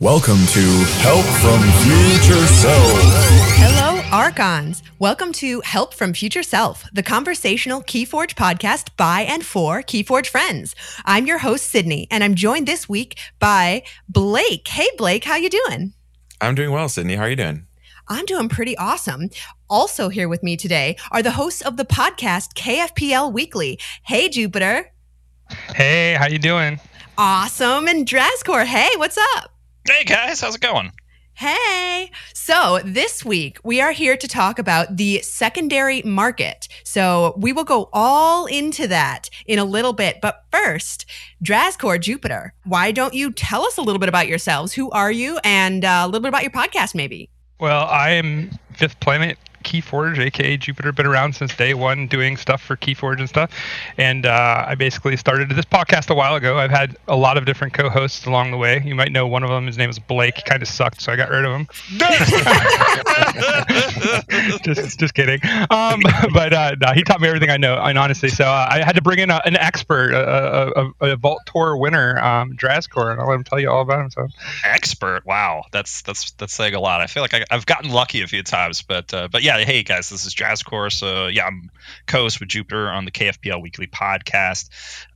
Welcome to Help from Future Self. Hello, Archons. Welcome to Help from Future Self, the conversational Keyforge podcast by and for Keyforge friends. I'm your host, Sydney, and I'm joined this week by Blake. Hey, Blake, how you doing? I'm doing well, Sydney. How are you doing? I'm doing pretty awesome. Also here with me today are the hosts of the podcast KFPL Weekly. Hey, Jupiter. Hey, how you doing? Awesome. And Drascore, hey, what's up? Hey guys, how's it going? Hey. So, this week we are here to talk about the secondary market. So, we will go all into that in a little bit. But first, Drascore Jupiter, why don't you tell us a little bit about yourselves? Who are you? And uh, a little bit about your podcast, maybe. Well, I am Fifth Planet Keyforge, aka Jupiter, been around since day one doing stuff for Keyforge and stuff. And uh, I basically started this podcast a while ago. I've had a lot of different co hosts along the way. You might know one of them. His name is Blake. He kind of sucked, so I got rid of him. just, just kidding. Um, but uh, no, he taught me everything I know, and honestly, so uh, I had to bring in a, an expert, a, a, a, Vault Tour winner, um, Drascore, and I'll let him tell you all about him. So, expert, wow, that's that's that's saying a lot. I feel like I, have gotten lucky a few times, but uh, but yeah, hey guys, this is Drascore. So yeah, I'm co-host with Jupiter on the KFPL Weekly podcast.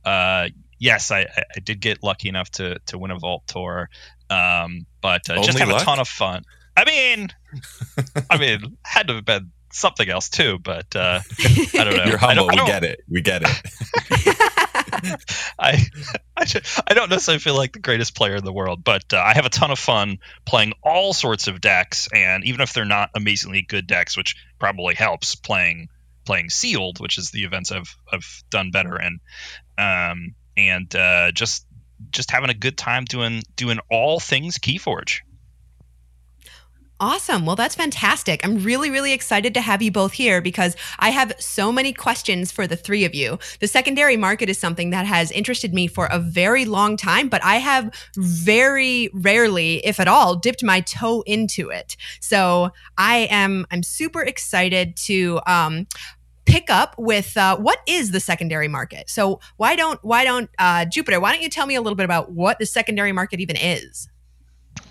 Uh, yes, I, I did get lucky enough to to win a Vault Tour, um, but uh, just have luck? a ton of fun. I mean, I mean, had to have been something else too, but uh, I don't know. You're humble. we get it. We get it. I, I, I don't necessarily feel like the greatest player in the world, but uh, I have a ton of fun playing all sorts of decks, and even if they're not amazingly good decks, which probably helps playing playing sealed, which is the events I've I've done better in, um, and uh, just just having a good time doing doing all things Keyforge. Awesome. Well, that's fantastic. I'm really, really excited to have you both here because I have so many questions for the three of you. The secondary market is something that has interested me for a very long time, but I have very rarely, if at all, dipped my toe into it. So I am, I'm super excited to, um, pick up with uh, what is the secondary market so why don't why don't uh, jupiter why don't you tell me a little bit about what the secondary market even is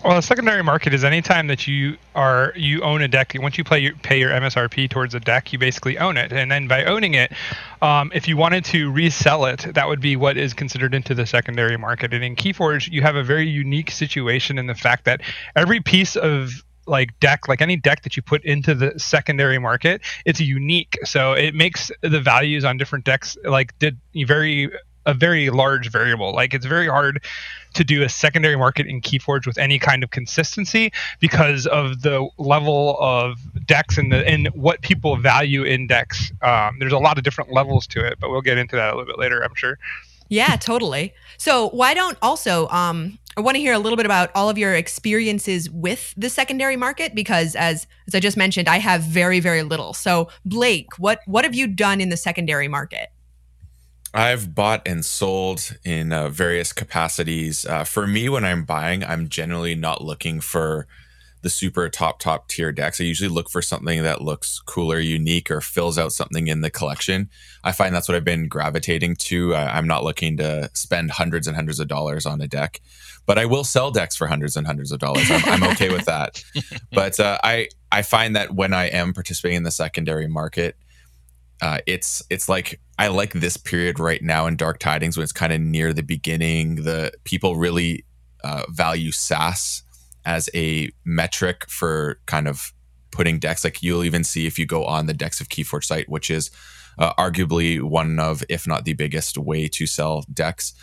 well, a secondary market is anytime that you are you own a deck. Once you play your, pay your MSRP towards a deck, you basically own it. And then by owning it, um, if you wanted to resell it, that would be what is considered into the secondary market. And in KeyForge, you have a very unique situation in the fact that every piece of like deck like any deck that you put into the secondary market it's unique so it makes the values on different decks like did very a very large variable. Like it's very hard to do a secondary market in Keyforge with any kind of consistency because of the level of decks and the and what people value in decks. Um, there's a lot of different levels to it, but we'll get into that a little bit later, I'm sure. Yeah, totally. So why don't also um, I want to hear a little bit about all of your experiences with the secondary market because as as I just mentioned, I have very very little. So Blake, what what have you done in the secondary market? I've bought and sold in uh, various capacities. Uh, for me, when I'm buying, I'm generally not looking for the super top top tier decks. I usually look for something that looks cooler, unique, or fills out something in the collection. I find that's what I've been gravitating to. I'm not looking to spend hundreds and hundreds of dollars on a deck, but I will sell decks for hundreds and hundreds of dollars. I'm, I'm okay with that. But uh, I I find that when I am participating in the secondary market, uh, it's it's like I like this period right now in Dark Tidings when it's kind of near the beginning. The people really uh, value SAS as a metric for kind of putting decks. Like you'll even see if you go on the Decks of Keyforge site, which is uh, arguably one of, if not the biggest way to sell decks,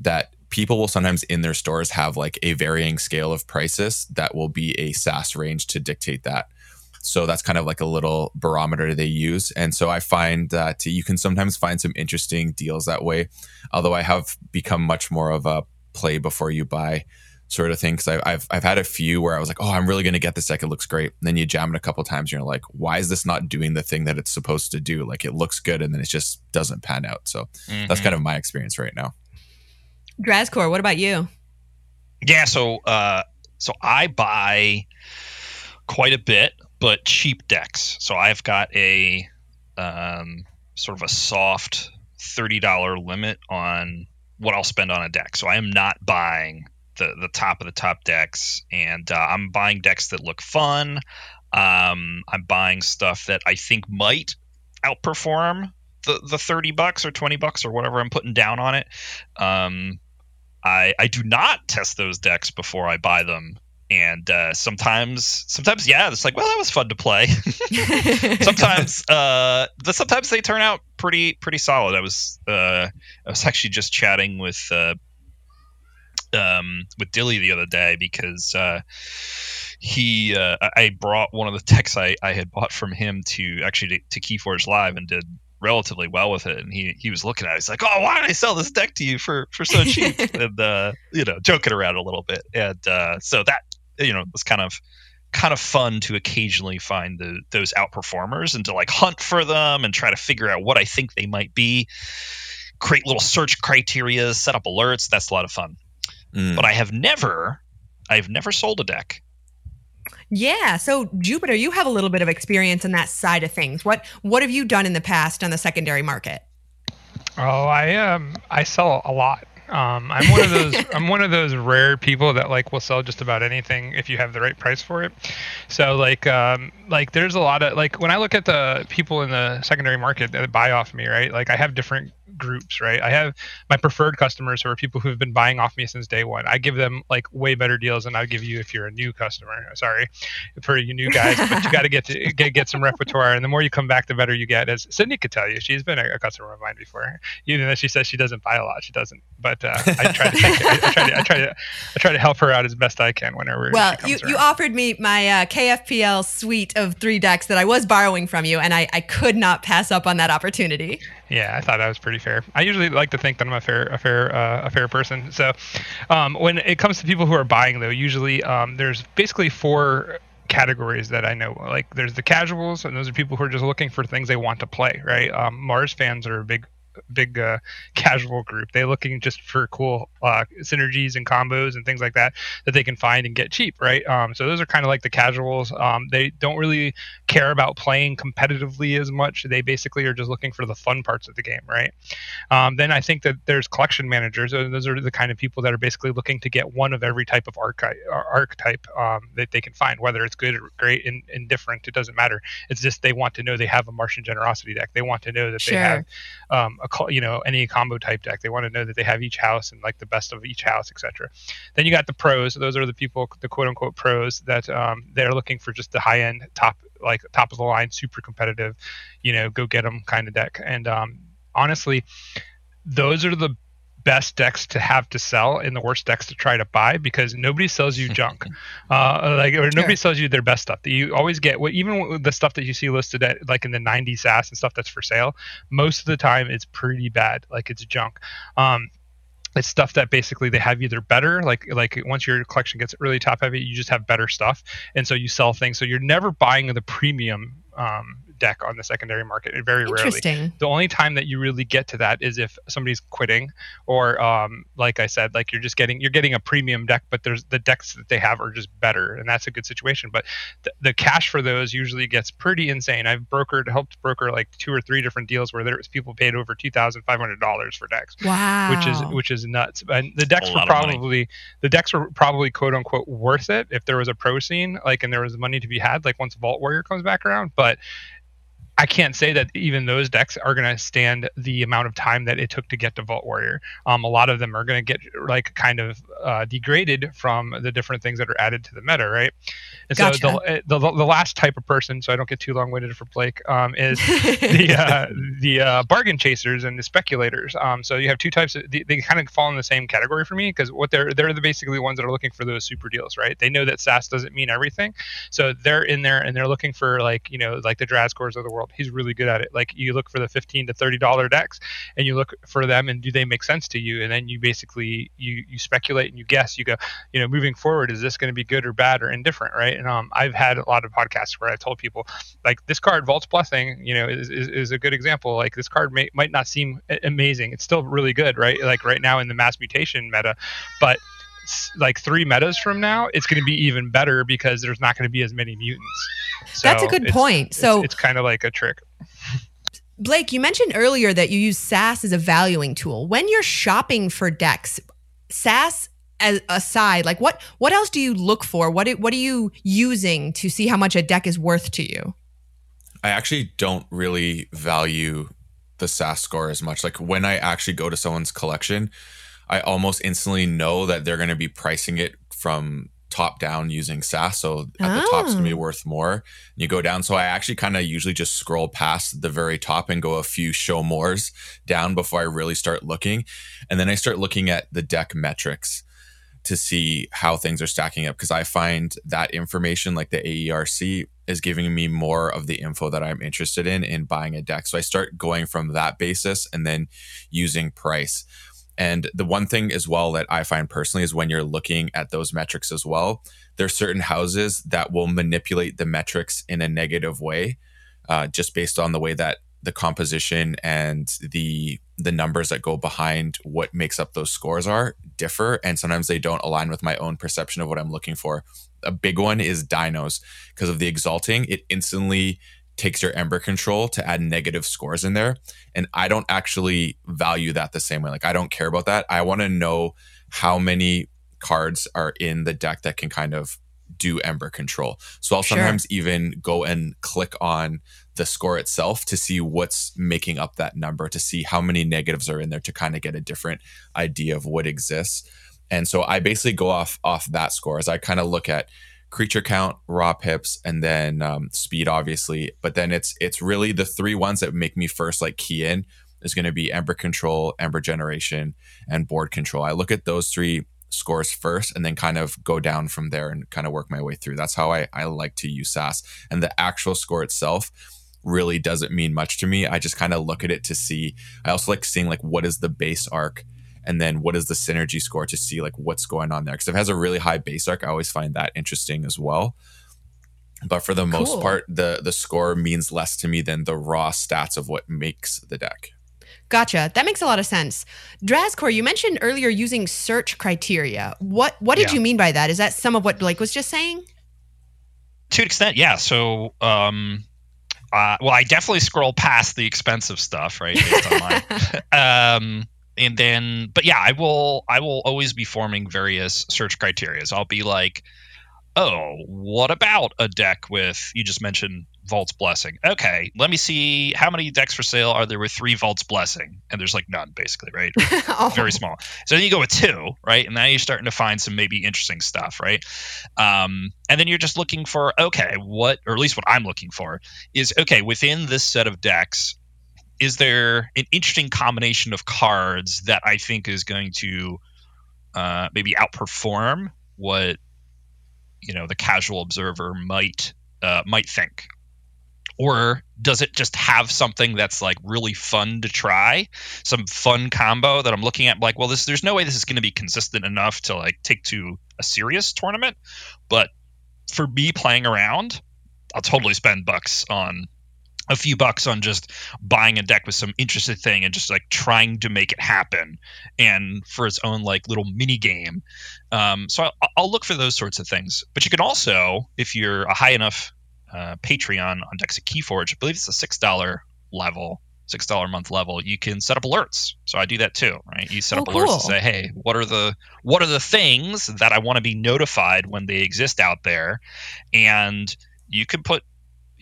that people will sometimes in their stores have like a varying scale of prices that will be a SAS range to dictate that. So that's kind of like a little barometer they use. And so I find that you can sometimes find some interesting deals that way. Although I have become much more of a play before you buy sort of thing. Cause I've, I've, had a few where I was like, oh, I'm really going to get this deck. It looks great. And then you jam it a couple times and you're like, why is this not doing the thing that it's supposed to do? Like it looks good and then it just doesn't pan out. So mm-hmm. that's kind of my experience right now. Drascore, what about you? Yeah. So, uh, so I buy quite a bit but cheap decks. So I've got a um, sort of a soft thirty dollar limit on what I'll spend on a deck. So I am not buying the the top of the top decks, and uh, I'm buying decks that look fun. Um, I'm buying stuff that I think might outperform the the 30 bucks or 20 bucks or whatever I'm putting down on it. Um, I I do not test those decks before I buy them and uh, sometimes sometimes yeah it's like well that was fun to play. Sometimes uh but sometimes they turn out pretty pretty solid. I was uh i was actually just chatting with uh um with dilly the other day because uh he uh i brought one of the decks i i had bought from him to actually to, to keyforge live and did relatively well with it. And he he was looking at it. He's like oh why did i sell this deck to you for for so cheap? And uh you know joking around a little bit. And uh so that you know was kind of kind of fun to occasionally find the, those outperformers and to like hunt for them and try to figure out what I think they might be. Create little search criteria, set up alerts. That's a lot of fun. Mm. But I have never, I've never sold a deck. Yeah. So Jupiter, you have a little bit of experience in that side of things. What what have you done in the past on the secondary market? Oh, I um I sell a lot. Um, I'm one of those. I'm one of those rare people that like will sell just about anything if you have the right price for it. So like, um, like there's a lot of like when I look at the people in the secondary market that buy off me, right? Like I have different groups, right? I have my preferred customers who are people who have been buying off me since day one. I give them like way better deals than I give you if you're a new customer. Sorry for you new guys, but you got to get to get, get some repertoire, and the more you come back, the better you get. As Sydney could tell you, she's been a, a customer of mine before. Even though she says she doesn't buy a lot, she doesn't. But uh, I try to take, I, I, try to I try to I try to help her out as best I can whenever. Well, you around. you offered me my uh, KFPL suite of three decks that I was borrowing from you, and I I could not pass up on that opportunity. Yeah, I thought that was pretty fair. I usually like to think that I'm a fair, a fair, uh, a fair person. So, um, when it comes to people who are buying, though, usually um, there's basically four categories that I know. Like, there's the casuals, and those are people who are just looking for things they want to play. Right? Um, Mars fans are a big big uh, casual group. They're looking just for cool uh, synergies and combos and things like that that they can find and get cheap, right? Um, so those are kind of like the casuals. Um, they don't really care about playing competitively as much. They basically are just looking for the fun parts of the game, right? Um, then I think that there's collection managers. Those are the kind of people that are basically looking to get one of every type of archetype, archetype um, that they can find, whether it's good or great, and indifferent. It doesn't matter. It's just they want to know they have a Martian generosity deck. They want to know that sure. they have um, a you know any combo type deck. They want to know that they have each house and like the best of each house, etc. Then you got the pros. Those are the people, the quote unquote pros that um, they're looking for just the high end, top like top of the line, super competitive, you know, go get them kind of deck. And um, honestly, those are the best decks to have to sell and the worst decks to try to buy because nobody sells you junk, uh, like or nobody sells you their best stuff. You always get what even the stuff that you see listed at like in the 90 SAS and stuff that's for sale. Most of the time, it's pretty bad, like it's junk. Um, it's stuff that basically they have either better like like once your collection gets really top heavy you just have better stuff and so you sell things so you're never buying the premium um, deck on the secondary market very rarely. The only time that you really get to that is if somebody's quitting, or um, like I said, like you're just getting you're getting a premium deck, but there's the decks that they have are just better, and that's a good situation. But th- the cash for those usually gets pretty insane. I've brokered helped broker like two or three different deals where there was people paid over two thousand five hundred dollars for decks. Wow, which is which is nuts. And the decks were probably the decks were probably quote unquote worth it if there was a pro scene like and there was money to be had like once Vault Warrior comes back around, but I can't say that even those decks are going to stand the amount of time that it took to get to Vault Warrior. Um, a lot of them are going to get like kind of uh, degraded from the different things that are added to the meta, right? And gotcha. so the, the, the last type of person, so I don't get too long winded for Blake, um, is the uh, the uh, bargain chasers and the speculators. Um, so you have two types. Of, they, they kind of fall in the same category for me because what they're they're the basically ones that are looking for those super deals, right? They know that SAS doesn't mean everything, so they're in there and they're looking for like you know like the Drascores of the world world. He's really good at it. Like you look for the 15 to 30 dollar decks and you look for them and do they make sense to you? And then you basically you you speculate and you guess. You go, you know, moving forward, is this going to be good or bad or indifferent, right? And um, I've had a lot of podcasts where I told people like this card, Vault's Blessing, you know, is, is, is a good example. Like this card may, might not seem amazing. It's still really good, right? Like right now in the mass mutation meta, but like three metas from now, it's going to be even better because there's not going to be as many mutants. So That's a good point. So it's, it's kind of like a trick. Blake, you mentioned earlier that you use SAS as a valuing tool. When you're shopping for decks, SAS as, aside, like what what else do you look for? What what are you using to see how much a deck is worth to you? I actually don't really value the SAS score as much. Like when I actually go to someone's collection, I almost instantly know that they're going to be pricing it from top down using SAS. So at oh. the top's gonna be oh. worth more. And you go down. So I actually kind of usually just scroll past the very top and go a few show mores down before I really start looking. And then I start looking at the deck metrics to see how things are stacking up because I find that information like the AERC is giving me more of the info that I'm interested in in buying a deck. So I start going from that basis and then using price. And the one thing as well that I find personally is when you're looking at those metrics as well, there's certain houses that will manipulate the metrics in a negative way, uh, just based on the way that the composition and the the numbers that go behind what makes up those scores are differ and sometimes they don't align with my own perception of what I'm looking for. A big one is dinos because of the exalting, it instantly takes your ember control to add negative scores in there and I don't actually value that the same way. Like I don't care about that. I want to know how many cards are in the deck that can kind of do ember control. So I'll sometimes even go and click on the score itself to see what's making up that number, to see how many negatives are in there to kind of get a different idea of what exists. And so I basically go off off that score as I kind of look at creature count, raw pips, and then um, speed, obviously. But then it's it's really the three ones that make me first like key in is going to be Ember Control, Ember Generation, and Board Control. I look at those three scores first and then kind of go down from there and kind of work my way through. That's how I, I like to use SAS. And the actual score itself really doesn't mean much to me. I just kind of look at it to see. I also like seeing like what is the base arc and then what is the synergy score to see like what's going on there. Because if it has a really high base arc, I always find that interesting as well. But for the cool. most part, the the score means less to me than the raw stats of what makes the deck. Gotcha. That makes a lot of sense. Drascore, you mentioned earlier using search criteria. What what did yeah. you mean by that? Is that some of what Blake was just saying? To an extent, yeah. So, um, uh, well, I definitely scroll past the expensive stuff, right? um, and then, but yeah, I will. I will always be forming various search criterias. I'll be like, oh, what about a deck with you just mentioned Vault's Blessing? Okay, let me see how many decks for sale are there with three Vault's Blessing, and there's like none basically, right? oh. Very small. So then you go with two, right, and now you're starting to find some maybe interesting stuff, right? Um, and then you're just looking for okay, what, or at least what I'm looking for is okay within this set of decks. Is there an interesting combination of cards that I think is going to uh, maybe outperform what you know the casual observer might uh, might think? Or does it just have something that's like really fun to try? Some fun combo that i'm looking at like well this there's no way this is going to be consistent enough to like take to a serious tournament. But for me playing around i'll totally spend bucks on a few bucks on just buying a deck with some interesting thing and just like trying to make it happen and for its own like little mini game. Um, so I'll, I'll, look for those sorts of things. But you can also if you're a high enough uh, patreon on decks of keyforge i believe it's a six dollar level six dollar a month level you can set up alerts. So i do that too right? You set oh, up alerts cool. and say hey what are the what are the things that i want to be notified when they exist out there? And you can put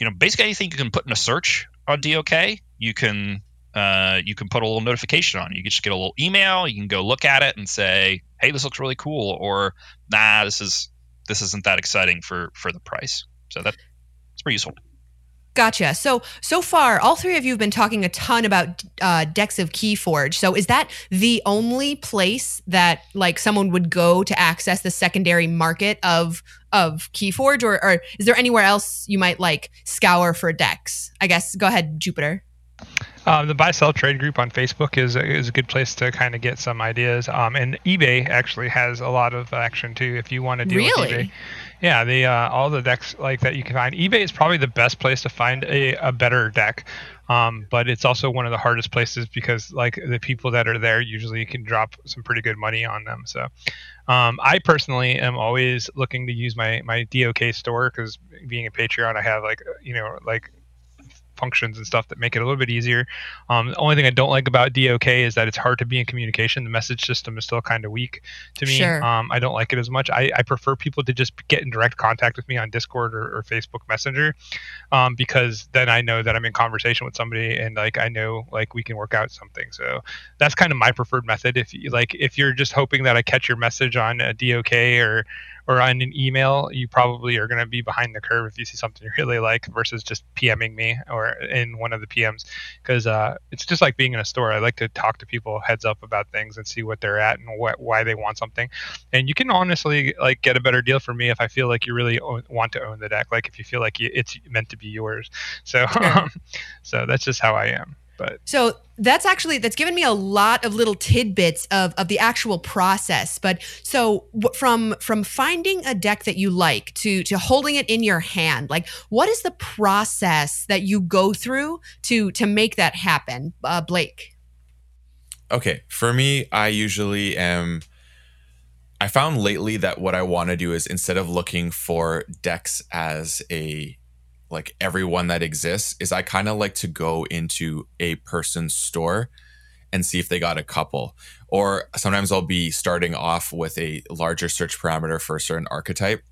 you know, basically anything you can put in a search on DOK, you can uh, you can put a little notification on. You can just get a little email. You can go look at it and say, "Hey, this looks really cool," or "Nah, this is this isn't that exciting for for the price." So that it's pretty useful. Gotcha. So so far, all three of you have been talking a ton about uh, decks of Keyforge. So is that the only place that like someone would go to access the secondary market of of Keyforge, or, or is there anywhere else you might like scour for decks? I guess. Go ahead, Jupiter. Um, the buy sell trade group on Facebook is a, is a good place to kind of get some ideas. Um, and eBay actually has a lot of action too. If you want to deal really? with eBay, yeah, the uh, all the decks like that you can find. eBay is probably the best place to find a, a better deck, um, but it's also one of the hardest places because like the people that are there usually can drop some pretty good money on them. So, um, I personally am always looking to use my my DOK store because being a Patreon, I have like you know like functions and stuff that make it a little bit easier. Um, the only thing I don't like about DOK is that it's hard to be in communication. The message system is still kind of weak to me. Sure. Um, I don't like it as much. I, I prefer people to just get in direct contact with me on Discord or, or Facebook Messenger, um, because then I know that I'm in conversation with somebody and like I know like we can work out something. So that's kind of my preferred method. If you like, if you're just hoping that I catch your message on a DOK or or on an email, you probably are going to be behind the curve if you see something you really like versus just PMing me or in one of the PMs. Because uh, it's just like being in a store. I like to talk to people heads up about things and see what they're at and what why they want something. And you can honestly like get a better deal for me if I feel like you really own, want to own the deck. Like if you feel like you, it's meant to be yours. So, so that's just how I am. But So that's actually that's given me a lot of little tidbits of of the actual process. But so from from finding a deck that you like to to holding it in your hand, like what is the process that you go through to to make that happen, uh, Blake? Okay, for me, I usually am. I found lately that what I want to do is instead of looking for decks as a like everyone that exists, is I kind of like to go into a person's store and see if they got a couple. Or sometimes I'll be starting off with a larger search parameter for a certain archetype.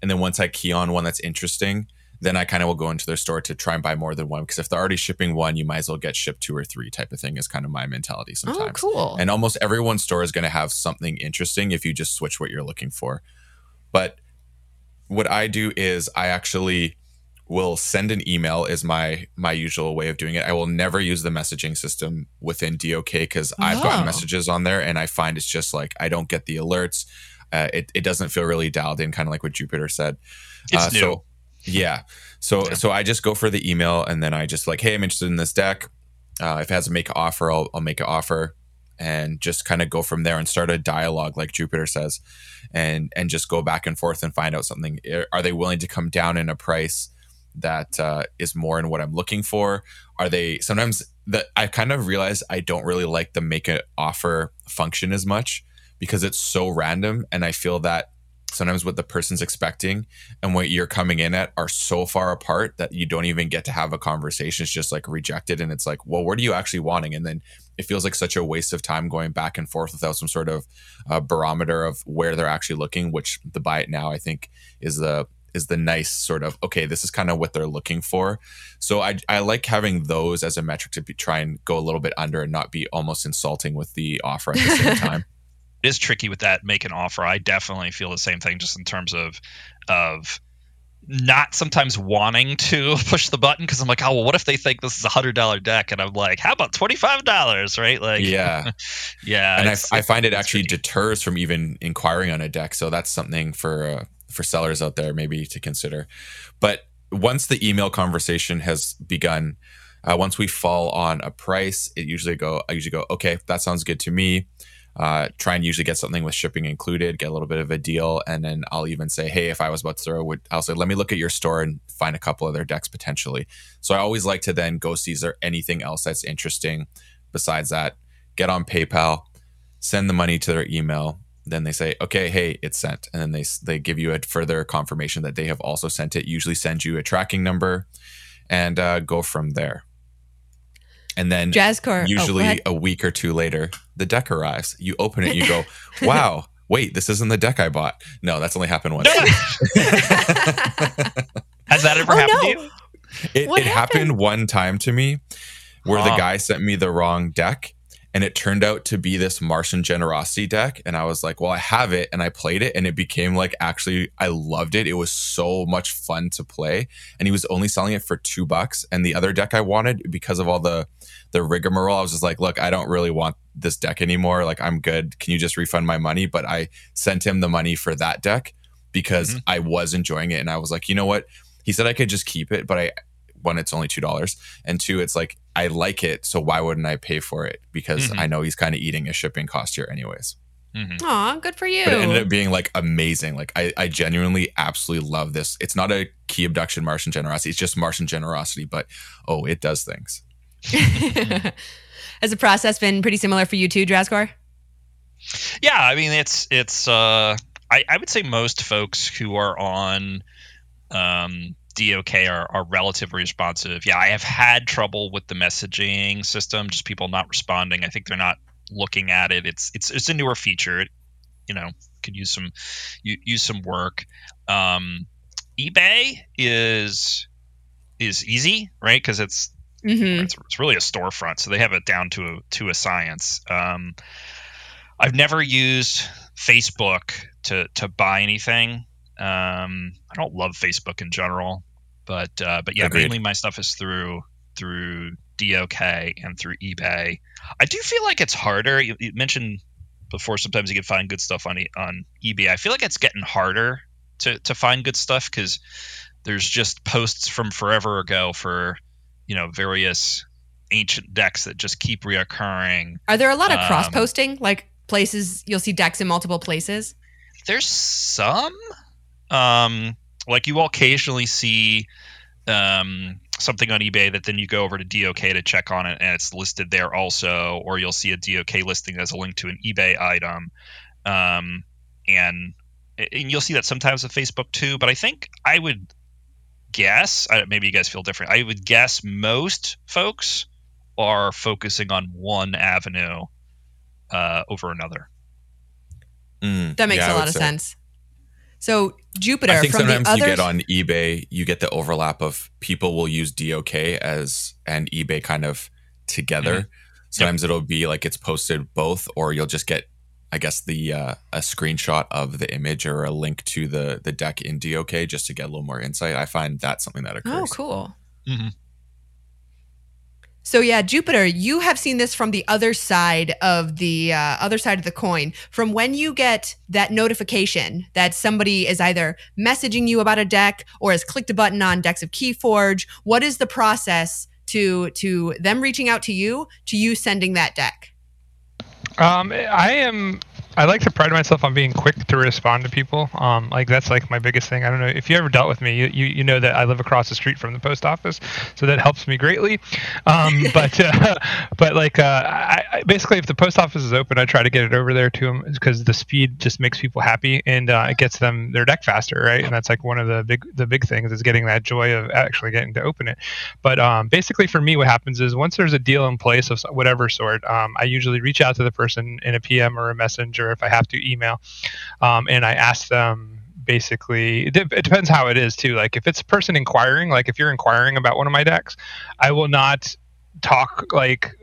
And then once I key on one that's interesting, then I kind of will go into their store to try and buy more than one. Because if they're already shipping one, you might as well get shipped two or three type of thing is kind of my mentality oh, sometimes. Oh, cool. And almost everyone's store is going to have something interesting if you just switch what you're looking for. But what I do is I actually will send an email is my my usual way of doing it. I will never use the messaging system within DOK because I've gotten messages on there and I find it's just like I don't get the alerts. Uh, it, it doesn't feel really dialed in, kind of like what Jupiter said. It's Uh, new. So, yeah. So Yeah. so I just go for the email and then I just like, hey, I'm interested in this deck. Uh, if it has a make an offer, I'll, I'll make an offer and just kind of go from there and start a dialogue, like Jupiter says, and and just go back and forth and find out something. Are they willing to come down in a price that uh, is more in what I'm looking for? Are they sometimes that I kind of realize I don't really like the make an offer function as much because it's so random, and I feel that sometimes what the person's expecting and what you're coming in at are so far apart that you don't even get to have a conversation. It's just like rejected. And it's like, well, what are you actually wanting? And then it feels like such a waste of time going back and forth without some sort of uh, barometer of where they're actually looking, which the buy it now, I think, is the is the nice sort of okay this is kind of what they're looking for so i i like having those as a metric to be, try and go a little bit under and not be almost insulting with the offer at the same time it is tricky with that make an offer. I definitely feel the same thing, just in terms of of not sometimes wanting to push the button because I'm like, oh well, what if they think this is a hundred dollar deck, and I'm like, how about twenty five dollars, right? Like, yeah yeah, and I, I find it actually tricky. deters from even inquiring on a deck so that's something for uh, for sellers out there maybe to consider. But once the email conversation has begun uh, once we fall on a price it usually go i usually go okay that sounds good to me. Uh, try and usually get something with shipping included get a little bit of a deal and then i'll even say hey if i was about to throw would i'll say let me look at your store and find a couple other decks potentially. So i always like to then go see is there anything else that's interesting besides that? Get on paypal send the money to their email then they say okay hey it's sent and then they they give you a further confirmation that they have also sent it usually send you a tracking number and uh, go from there and then Drascore. oh, usually ahead. a week or two later the deck arrives you open it you go wow wait this isn't the deck i bought no that's only happened once Has that ever Oh, happened no. to you? it, it happened happened? one time to me where the Ah. guy sent me the wrong deck and it turned out to be this Martian generosity deck and I was like, well, I have it and I played it and it became like actually I loved it. It was so much fun to play and he was only selling it for 2 bucks and the other deck I wanted because of all the the rigmarole I was just like, look, I don't really want this deck anymore. Like I'm good. Can you just refund my money? But I sent him the money for that deck because Mhm. I was enjoying it and I was like, you know what? He said I could just keep it, but I one, it's only two dollars, and two, it's like I like it, so why wouldn't I pay for it? Because Mhm. I know he's kind of eating a shipping cost here, anyways. hmm Aw, good for you. But it ended up being like amazing. Like I, I genuinely absolutely love this. It's not a key abduction Martian generosity. It's just Martian generosity, but oh, it does things. Has the process been pretty similar for you too, Drascore? Yeah, I mean it's it's uh I, I would say most folks who are on um DOK are, are relatively responsive. Yeah, I have had trouble with the messaging system, just people not responding. I think they're not looking at it. It's it's it's a newer feature. It, you know, could use some use some work. Um, eBay is is easy, right? Because it's, Mhm. it's it's really a storefront, so they have it down to a to a science. Um, I've never used Facebook to to buy anything. Um, I don't love Facebook in general, but uh, but yeah, Agreed. mainly my stuff is through through DOK and through eBay. I do feel like it's harder. You, you mentioned before sometimes you can find good stuff on e- on eBay. I feel like it's getting harder to to find good stuff because there's just posts from forever ago for you know various ancient decks that just keep reoccurring. Are there a lot of Um, cross posting? Like places you'll see decks in multiple places? There's some, um, like you will occasionally see um, something on eBay that then you go over to DOK to check on it and it's listed there also, or you'll see a DOK listing as a link to an eBay item, um, and and you'll see that sometimes with Facebook too. But I think I would guess, I- maybe you guys feel different. I would guess most folks are focusing on one avenue uh, over another. Mm, That makes yeah, I a would lot of say. sense. So Jupiter I think from the sometimes you get on eBay, you get the overlap of people will use DOK as and eBay kind of together. Sometimes it'll be like it's posted both, or you'll just get, I guess, the uh, a screenshot of the image or a link to the the deck in DOK just to get a little more insight. I find that's something that occurs. Oh, cool. Mhm. So yeah, Jupiter, you have seen this from the other side of the uh, other side of the coin. From when you get that notification that somebody is either messaging you about a deck or has clicked a button on Decks of Keyforge, what is the process to to them reaching out to you to you sending that deck? Um, I am. I like to pride myself on being quick to respond to people. Um, like that's like my biggest thing. I don't know if you ever dealt with me. You, you, you know that I live across the street from the post office, so that helps me greatly. Um, but uh, but like uh, I, I, basically, if the post office is open, I try to get it over there to them because the speed just makes people happy and uh, it gets them their deck faster, right? And that's like one of the big the big things is getting that joy of actually getting to open it. But um, basically, for me, what happens is once there's a deal in place of whatever sort, um, I usually reach out to the person in a PM or a messenger if I have to email, um, and I ask them basically it depends how it is too. Like if it's a person inquiring like if you're inquiring about one of my decks i will not talk like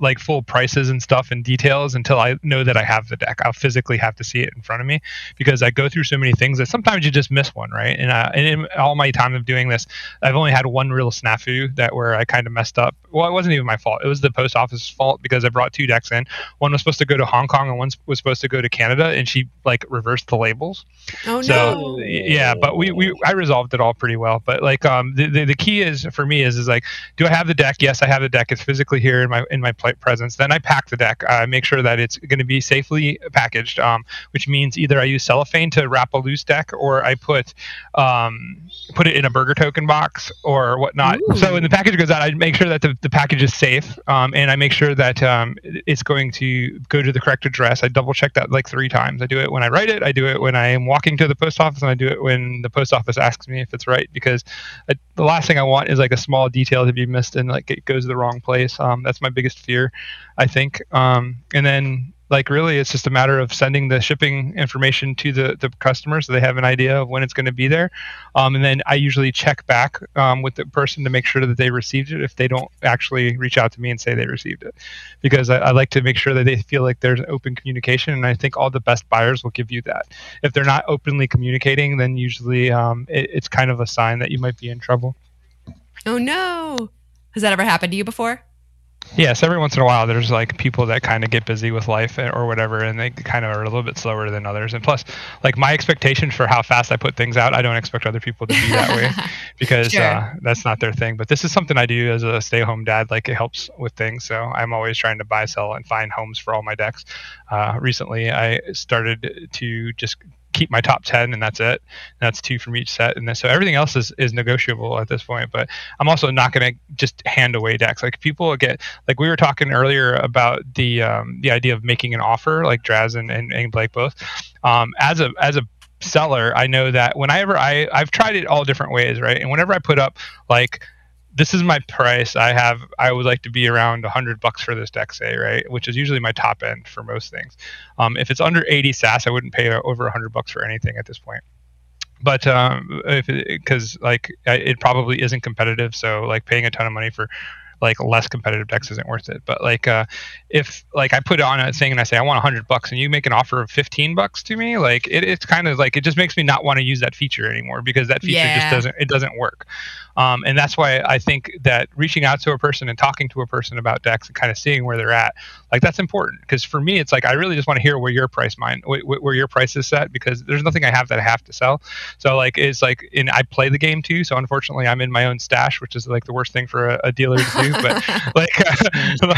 like full prices and stuff and details until I know that I have the deck. I'll physically have to see it in front of me because I go through so many things that sometimes you just miss one, right? And, uh, and in all my time of doing this, I've only had one real snafu that where I kind of messed up. Well, it wasn't even my fault. It was the post office's fault because I brought two decks in. One was supposed to go to Hong Kong and one was supposed to go to Canada, and she like reversed the labels. Oh So no. yeah, but we, we I resolved it all pretty well. But like um the, the, the key is for me is is like do I have the deck? Yes, I have the deck. It's physically here in my in my presence. Then I pack the deck. I make sure that it's going to be safely packaged, um, which means either I use cellophane to wrap a loose deck, or I put um, put it in a burger token box or whatnot. Ooh. So when the package goes out, I make sure that the, the package is safe, um, and I make sure that um, it's going to go to the correct address. I double check that like three times. I do it when I write it. I do it when I am walking to the post office, and I do it when the post office asks me if it's right. Because I, the last thing I want is like a small detail to be missed and like it goes to the wrong place. Um, that's my biggest fear, I think. Um, and then like really it's just a matter of sending the shipping information to the, the customer so they have an idea of when it's going to be there um, and then i usually check back um, with the person to make sure that they received it if they don't actually reach out to me and say they received it because I, I like to make sure that they feel like there's open communication and i think all the best buyers will give you that if they're not openly communicating then usually um, it, it's kind of a sign that you might be in trouble Oh no. Has that ever happened to you before? Yes, every once in a while, there's like people that kind of get busy with life eh, or whatever, and they kind of are a little bit slower than others. And plus, like my expectation for how fast I put things out, I don't expect other people to be that way because Sure. uh, that's not their thing. But this is something I do as a stay-home dad. Like it helps with things, so I'm always trying to buy, sell, and find homes for all my decks. Uh, recently, I started to just keep my top 10 and that's it. And that's two from each set. And then, so everything else is, is negotiable at this point but i'm also not going to just hand away decks. Like people get like we were talking earlier about the um, the idea of making an offer like Draz and, and, and Blake both. Um, as a as a seller, I know that whenever I I've tried it all different ways, right? And whenever I put up like this is my price. I have I would like to be around 100 bucks for this deck, say, right, which is usually my top end for most things. Um, if it's under 80 SAS, I wouldn't pay over 100 bucks for anything at this point. But um, if because like it probably isn't competitive, so like paying a ton of money for like less competitive decks isn't worth it. But like uh, if like I put on a thing and I say I want 100 bucks and you make an offer of 15 bucks to me, like it, it's kind of like it just makes me not want to use that feature anymore because that feature Yeah. just doesn't it doesn't work. Um, and that's why I think that reaching out to a person and talking to a person about decks and kind of seeing where they're at, like that's important. Because for me, it's like I really just want to hear where your price wh- where your price is set, because there's nothing I have that I have to sell. So like it's like, and I play the game too. So unfortunately, I'm in my own stash, which is like the worst thing for a, a dealer to do. But like, uh,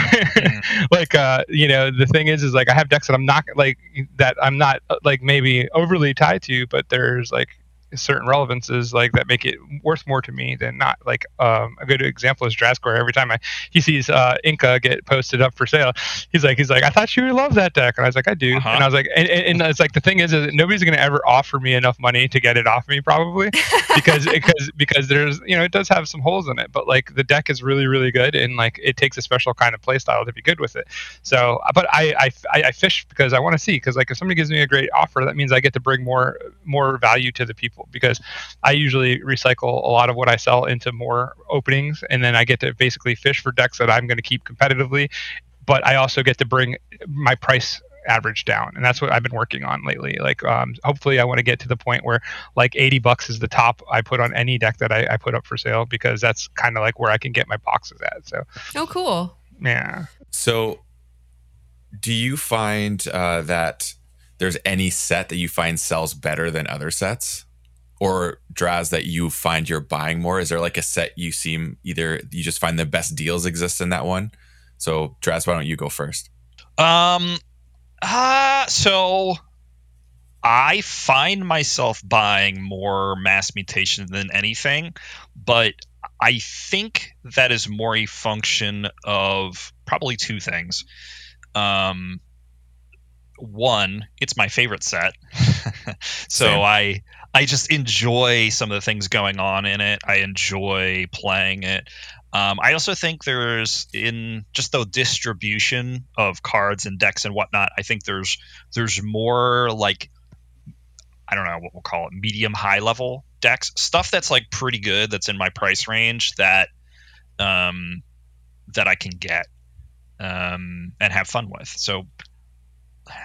like uh, you know, the thing is, is like I have decks that I'm not like that I'm not uh, like maybe overly tied to, but there's like certain relevances like that make it worth more to me than not. Like um, a good example is Drascore. Every time I he sees uh, Inca get posted up for sale, he's like he's like I thought you would love that deck, and I was like I do, Uh-huh. and I was like and, and and it's like the thing is, is nobody's gonna ever offer me enough money to get it off me probably because because because there's you know it does have some holes in it, but like the deck is really really good and like it takes a special kind of play style to be good with it. So, but I I, I, I fish because I want to see because like if somebody gives me a great offer, that means I get to bring more more value to the people because I usually recycle a lot of what I sell into more openings, and then I get to basically fish for decks that I'm going to keep competitively. But I also get to bring my price average down and that's what i've been working on lately like um, hopefully i want to get to the point where like 80 bucks is the top i put on any deck that i, I put up for sale because that's kind of like where i can get my boxes at so oh, cool. yeah So, do you find uh, that there's any set that you find sells better than other sets, or draws that you find you're buying more? Is there like a set you seem either you just find the best deals exist in that one? So, Draz, why don't you go first? Um, uh, so I find myself buying more mass mutation than anything, but I think that is more a function of probably two things. Um, one, it's my favorite set, so Same. I I just enjoy some of the things going on in it. I enjoy playing it. Um, I also think there's in just the distribution of cards and decks and whatnot. I think there's there's more like I don't know what we'll call it medium high level decks stuff that's like pretty good that's in my price range that um, that I can get um, and have fun with. So,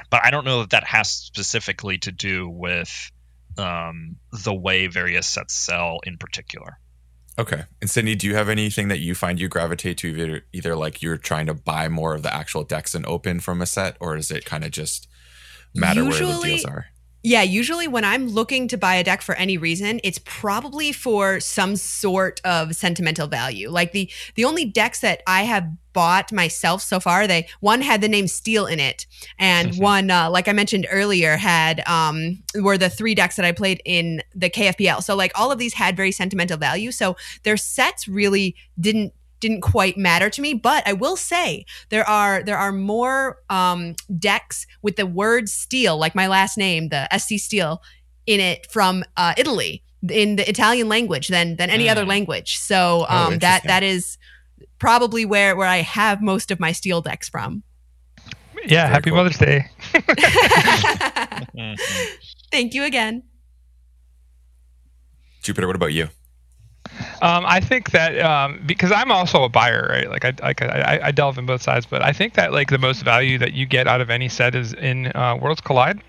but I don't know that that has specifically to do with um, the way various sets sell in particular. Okay. And Sydney, do you have anything that you find you gravitate to either, either like you're trying to buy more of the actual decks and open from a set, or is it kind of just matter where the deals are? Yeah, usually when I'm looking to buy a deck for any reason, it's probably for some sort of sentimental value. Like the the only decks that I have bought myself so far, they one had the name Steel in it, and one, uh, like I mentioned earlier, had um were the three decks that I played in the KFPL. So like all of these had very sentimental value. So their sets really didn't didn't quite matter to me but i will say there are there are more um decks with the word steel like my last name the sc steel in it from uh italy in the italian language than than any other Mm. language so Oh, um that that is probably where where i have most of my steel decks from yeah Very happy cool. mother's day thank you again Jupiter, what about you? Um, I think that um, because I'm also a buyer, right? Like I, like I, I delve in both sides, but I think that like the most value that you get out of any set is in uh, Worlds Collide,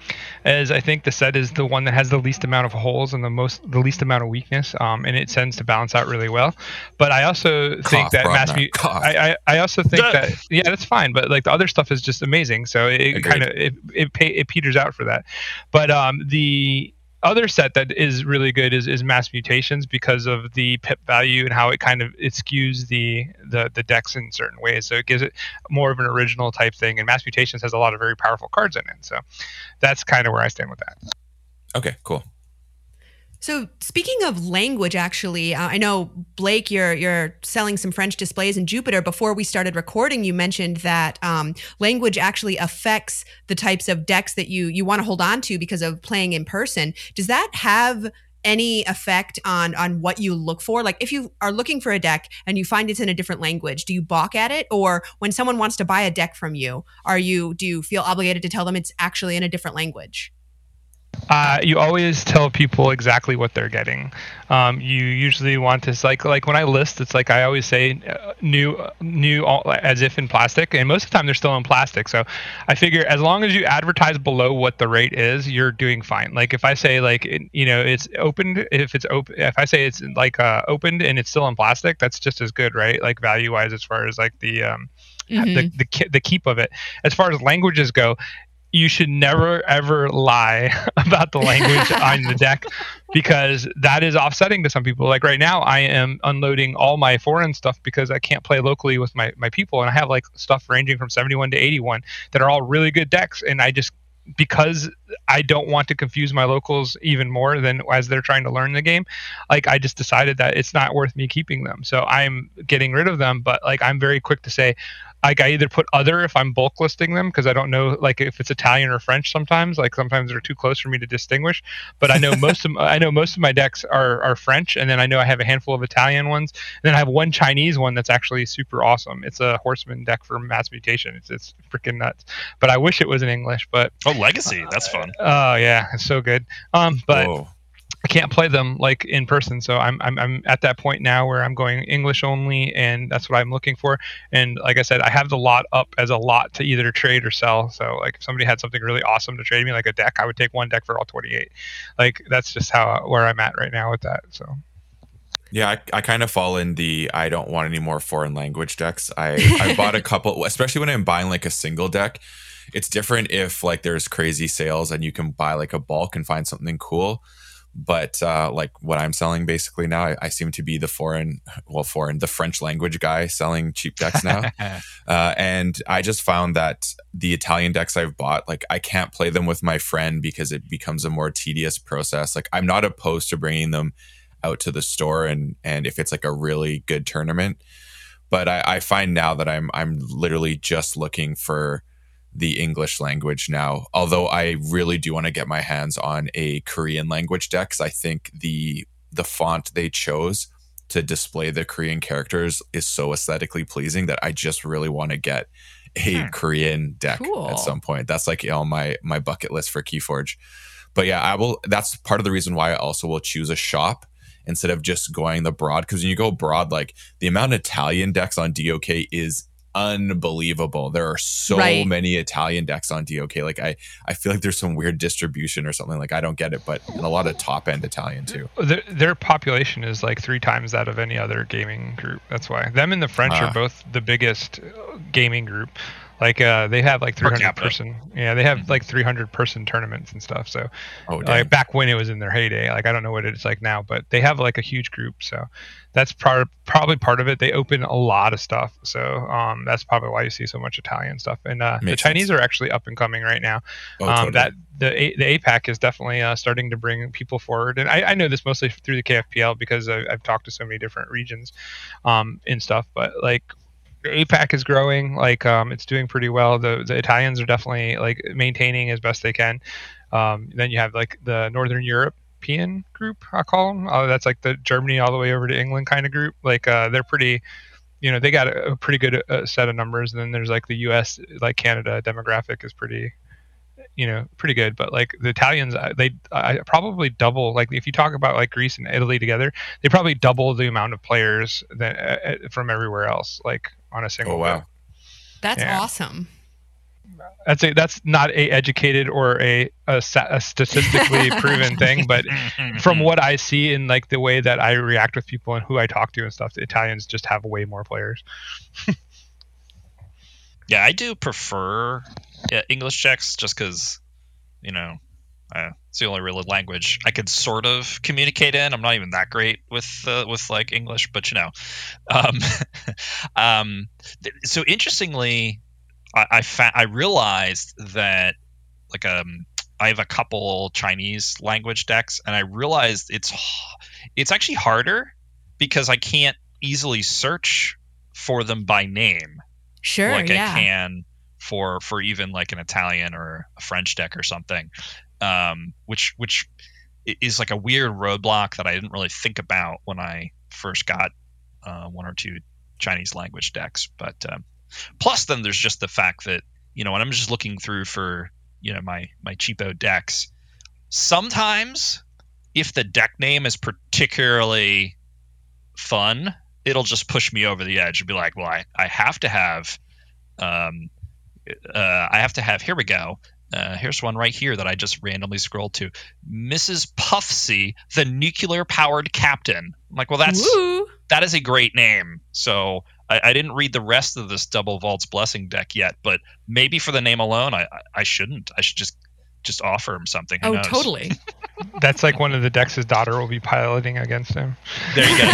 as I think the set is the one that has the least amount of holes and the most the least amount of weakness, um, and it tends to balance out really well. But I also think that mass mu- I, I, I also think that yeah, that's fine. But like the other stuff is just amazing, so it kind of it it, pay, it peters out for that. But um, the other set that is really good is, is mass mutations because of the pip value and how it kind of it skews the, the the decks in certain ways. So it gives it more of an original type thing and mass mutations has a lot of very powerful cards in it. So that's kind of where i stand with that. Okay, cool. So speaking of language, actually, uh, I know Blake, you're you're selling some French displays in Jupiter. Before we started recording, you mentioned that um, language actually affects the types of decks that you you want to hold on to because of playing in person. Does that have any effect on on what you look for like if you are looking for a deck and you find it's in a different language do you balk at it or when someone wants to buy a deck from you are you do you feel obligated to tell them it's actually in a different language uh, you always tell people exactly what they're getting. Um, you usually want to like like when I list, it's like I always say uh, new new all, as if in plastic, and most of the time they're still in plastic. So I figure as long as you advertise below what the rate is, you're doing fine. Like if I say like you know it's opened, if it's open, if I say it's like uh, opened and it's still in plastic, that's just as good, right? Like value wise, as far as like the um, Mm-hmm. the, the the keep of it. As far as languages go, you should never ever lie about the language on the deck because that is offsetting to some people. Like right now, I am unloading all my foreign stuff because I can't play locally with my, my people. And I have like stuff ranging from 71 to 81 that are all really good decks. And I just, because I don't want to confuse my locals even more than as they're trying to learn the game, like I just decided that it's not worth me keeping them. So I'm getting rid of them. But like I'm very quick to say, like I either put other if I'm bulk listing them because I don't know like if it's Italian or French sometimes like sometimes they're too close for me to distinguish but I know most of I know most of my decks are are French and then I know I have a handful of Italian ones and then I have one Chinese one that's actually super awesome. It's a horseman deck for mass mutation. It's it's freaking nuts but I wish it was in English but oh legacy. That's fun. oh yeah. It's so good. Um but Whoa. I can't play them like in person. So I'm, I'm I'm at that point now where I'm going English only, and that's what I'm looking for. And like I said, I have the lot up as a lot to either trade or sell. So like if somebody had something really awesome to trade me, like a deck, I would take one deck for all 28. Like that's just how where I'm at right now with that. So. Yeah, I, I kind of fall in the I don't want any more foreign language decks. I, I bought a couple, especially when I'm buying like a single deck. It's different if like there's crazy sales and you can buy like a bulk and find something cool but uh, like what I'm selling basically now, I, I, seem to be the foreign, well, foreign, the French language guy selling cheap decks now. uh, and I just found that the Italian decks I've bought, like I can't play them with my friend because it becomes a more tedious process. Like I'm not opposed to bringing them out to the store and and if it's like a really good tournament, but I, I find now that I'm I'm literally just looking for the English language now. Although I really do want to get my hands on a Korean language deck because I think the the font they chose to display the Korean characters is so aesthetically pleasing that I just really want to get a hmm. Korean deck cool. at some point. That's like on my my bucket list for Keyforge. But yeah, I will. That's part of the reason why I also will choose a shop instead of just going the broad. Because when you go broad, like the amount of Italian decks on DOK is unbelievable. There are so right. many Italian decks on DOK. Like I, I feel like there's some weird distribution or something. Like I don't get it, but a lot of top end Italian too. Their, their, population is like three times that of any other gaming group. That's why them and the French uh, are ah. both the biggest gaming group. Like uh, they have like 300 person. Yeah, they have mm-hmm. like 300 person tournaments and stuff. So, oh, like back when it was in their heyday, like I don't know what it's like now, but they have like a huge group. So that's part probably part of it. They open a lot of stuff. So um, that's probably why you see so much Italian stuff. And uh, the Chinese sense. are actually up and coming right now. Oh, um, totally. That the the APAC is definitely uh, starting to bring people forward. And I, I, know this mostly through the KFPL because I, have talked to so many different regions um, and stuff. But like APAC is growing. Like um, it's doing pretty well. The the Italians are definitely like maintaining as best they can. Um, then you have like the Northern European group. I call them. Oh, that's like the Germany all the way over to England kind of group. Like uh, they're pretty. You know, they got a, a pretty good uh, set of numbers. And then there's like the U.S. like Canada demographic is pretty you know pretty good but like the italians uh, they I probably double like if you talk about like greece and italy together they probably double the amount of players that uh, from everywhere else like on a single. Oh wow, that's yeah. awesome. That's a that's not a educated or a a, a statistically proven thing, but from what I see in like the way that I react with people and who I talk to and stuff, the Italians just have way more players. yeah, I do prefer English checks just because you know uh, it's the only real language I could sort of communicate in. I'm not even that great with uh, with like English, but you know. Um, um, th- so interestingly, I I, fa- I realized that like um I have a couple Chinese language decks, and I realized it's it's actually harder because I can't easily search for them by name. Sure, like yeah. I can for for even like an Italian or a French deck or something, um, which which is like a weird roadblock that I didn't really think about when I first got uh, one or two Chinese language decks. But um, plus, then there's just the fact that you know when I'm just looking through for you know my my cheapo decks, sometimes if the deck name is particularly fun, it'll just push me over the edge and be like, well, I, I have to have, um, uh, I have to have, here we go. Uh, here's one right here that I just randomly scrolled to. Mrs. Puffsy, the nuclear powered captain. I'm like, well, that's Woo. that is a great name. So I, I, didn't read the rest of this double vaults blessing deck yet, but maybe for the name alone, I, I shouldn't. I should just just offer him something. Who Oh, knows? totally. That's like one of the decks his daughter will be piloting against him. There you go.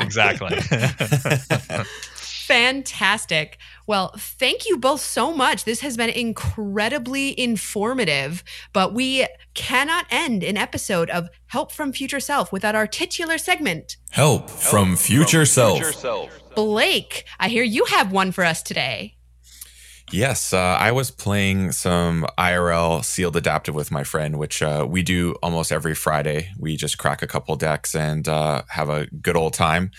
Exactly. exactly. Fantastic. Well, thank you both so much. This has been incredibly informative, but we cannot end an episode of Help from Future Self without our titular segment. Help, from, future, self. Blake, I hear you have one for us today. Yes, uh, I was playing some IRL sealed adaptive with my friend, which uh, we do almost every Friday. We just crack a couple decks and uh, have a good old time.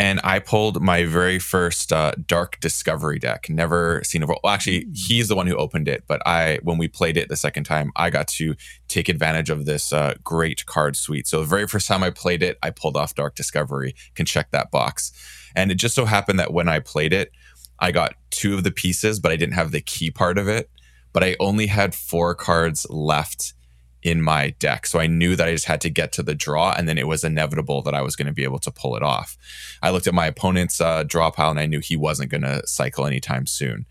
And I pulled my very first uh, Dark Discovery deck. Never seen it. Well, actually, he's the one who opened it, but I, when we played it the second time, I got to take advantage of this uh, great card suite. So the very first time I played it, I pulled off Dark Discovery. Can check that box. And it just so happened that when I played it, I got two of the pieces, but I didn't have the key part of it. But I only had four cards left in my deck. So I knew that I just had to get to the draw, and then it was inevitable that I was going to be able to pull it off. I looked at my opponent's uh, draw pile and I knew he wasn't going to cycle anytime soon.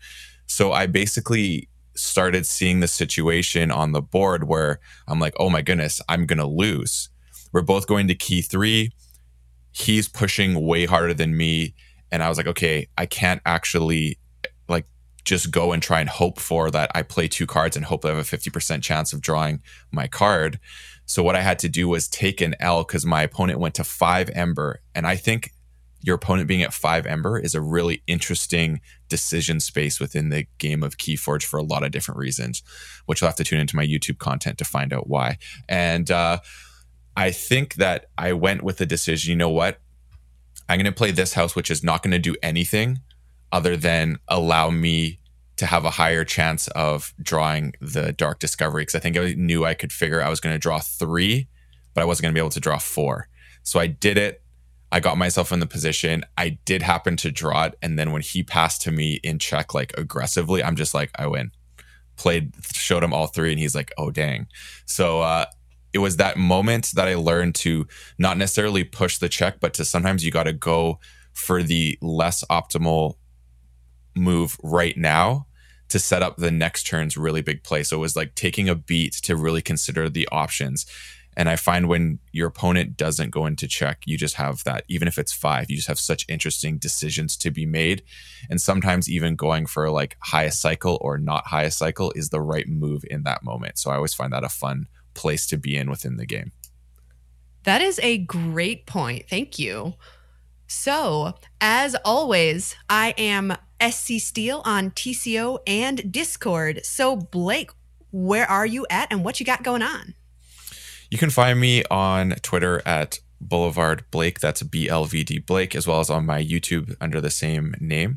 So I basically started seeing the situation on the board where I'm like, oh my goodness, I'm going to lose. We're both going to key three. He's pushing way harder than me and I was like, okay, I can't actually just go and try and hope for that I play two cards and hope I have a 50% chance of drawing my card. So what I had to do was take an L because my opponent went to five Ember. And I think your opponent being at five Ember is a really interesting decision space within the game of Keyforge for a lot of different reasons, which you'll have to tune into my YouTube content to find out why. And uh, I think that I went with the decision, you know what? I'm going to play this house, which is not going to do anything other than allow me to have a higher chance of drawing the dark discovery. Because I think I knew I could figure I was going to draw three, but I wasn't going to be able to draw four. So I did it. I got myself in the position. I did happen to draw it. And then when he passed to me in check, like aggressively, I'm just like, I win. Played, showed him all three, and he's like, oh, dang. So, uh, it was that moment that I learned to not necessarily push the check, but to sometimes you got to go for the less optimal move right now to set up the next turn's really big play. So it was like taking a beat to really consider the options. And I find when your opponent doesn't go into check, you just have that, even if it's five, you just have such interesting decisions to be made. And sometimes even going for like highest cycle or not highest cycle is the right move in that moment. So I always find that a fun place to be in within the game. That is a great point. Thank you. So, as always, I am SC Steel on TCO and Discord. So, Blake, where are you at and what you got going on? You can find me on Twitter at Boulevard Blake. That's BLVD Blake, as well as on my YouTube under the same name.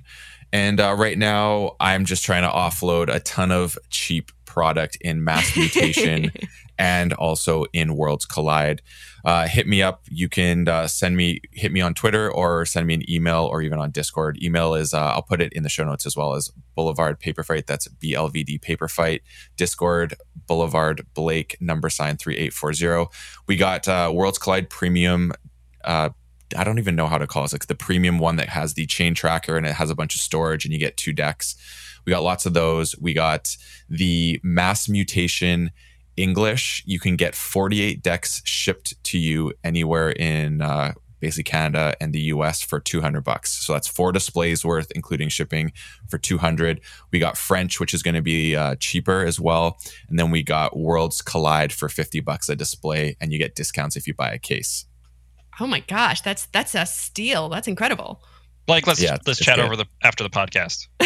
And uh, right now, I'm just trying to offload a ton of cheap product in mass mutation and also in Worlds Collide. Uh, hit me up. You can uh, send me, hit me on Twitter or send me an email or even on Discord. Email is, uh, I'll put it in the show notes as well as Boulevard Paper Fight. That's BLVD Paper Fight. Discord, Boulevard Blake, number sign 3840. We got uh, Worlds Collide Premium. Uh, I don't even know how to call it. It's like the premium one that has the chain tracker and it has a bunch of storage and you get two decks. We got lots of those. We got the mass mutation English. You can get 48 decks shipped to you anywhere in uh, basically Canada and the US for 200 bucks. So that's four displays worth, including shipping for 200. We got French, which is going to be uh, cheaper as well. And then we got Worlds Collide for 50 bucks a display, and you get discounts if you buy a case. Oh my gosh, that's that's a steal. That's incredible. Like let's yeah, let's chat good. over the after the podcast.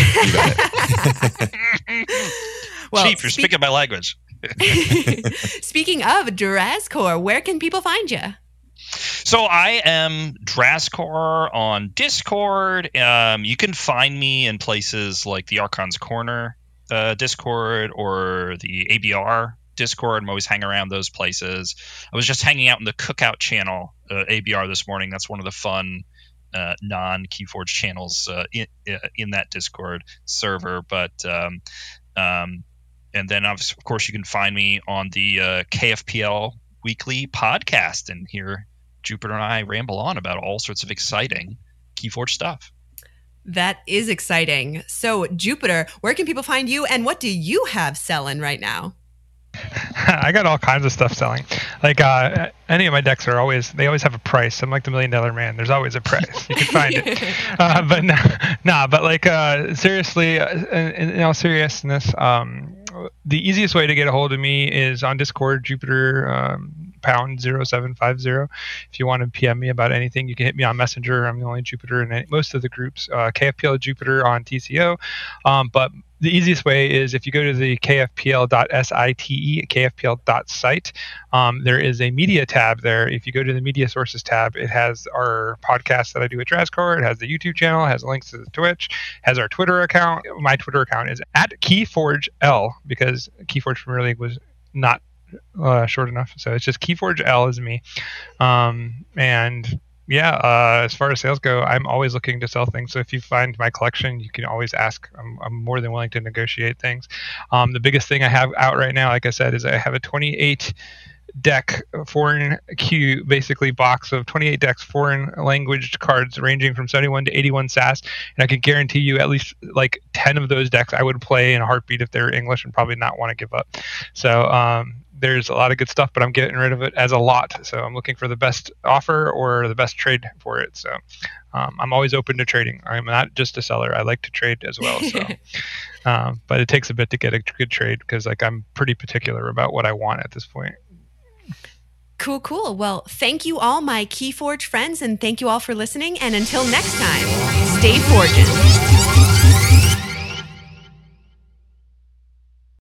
well, Cheap, you're speak- speaking my language. Speaking of Drascore, where can people find you? So I am Drascore on Discord. Um, you can find me in places like the Archon's Corner uh, Discord or the ABR Discord. I'm always hanging around those places. I was just hanging out in the Cookout channel uh, ABR this morning. That's one of the fun uh, non Keyforge channels uh, in, uh, in that Discord server. But um, um, and then of course you can find me on the uh, KFPL weekly podcast and hear Jupiter and I ramble on about all sorts of exciting Keyforge stuff. That is exciting. So, Jupiter, where can people find you and what do you have selling right now? I got all kinds of stuff selling. Like uh, any of my decks are always they always have a price. I'm like the million dollar man. There's always a price. You can find it. Uh, but nah, nah, but like uh, seriously, uh, in, in, all seriousness, um, the easiest way to get a hold of me is on Discord, Jupiter um, pound 0750. If you want to PM me about anything, you can hit me on Messenger. I'm the only Jupiter in most of the groups. Uh, KFPL Jupiter on TCO. Um, but the easiest way is if you go to the kfpl.site, kfpl.site, um, there is a media tab there. If you go to the media sources tab, it has our podcast that I do at Drascore. It has the YouTube channel, has links to the Twitch, has our Twitter account. My Twitter account is at KeyforgeL because Keyforge Premier League was not uh, short enough. So it's just Keyforge L is me. Um, and yeah, uh, as far as sales go, I'm always looking to sell things. So if you find my collection, you can always ask. I'm, I'm more than willing to negotiate things. Um, the biggest thing I have out right now, like I said, is I have a 28 deck foreign queue basically box of 28 decks foreign language cards ranging from 71 to 81 SAS and I can guarantee you at least like 10 of those decks I would play in a heartbeat if they're English and probably not want to give up so um, there's a lot of good stuff, but I'm getting rid of it as a lot. So I'm looking for the best offer or the best trade for it. So um, I'm always open to trading. I'm not just a seller. I like to trade as well. So, um, but it takes a bit to get a good trade because like I'm pretty particular about what I want at this point. Cool, cool. Well, thank you all, my Keyforge friends, and thank you all for listening. And until next time, stay forging.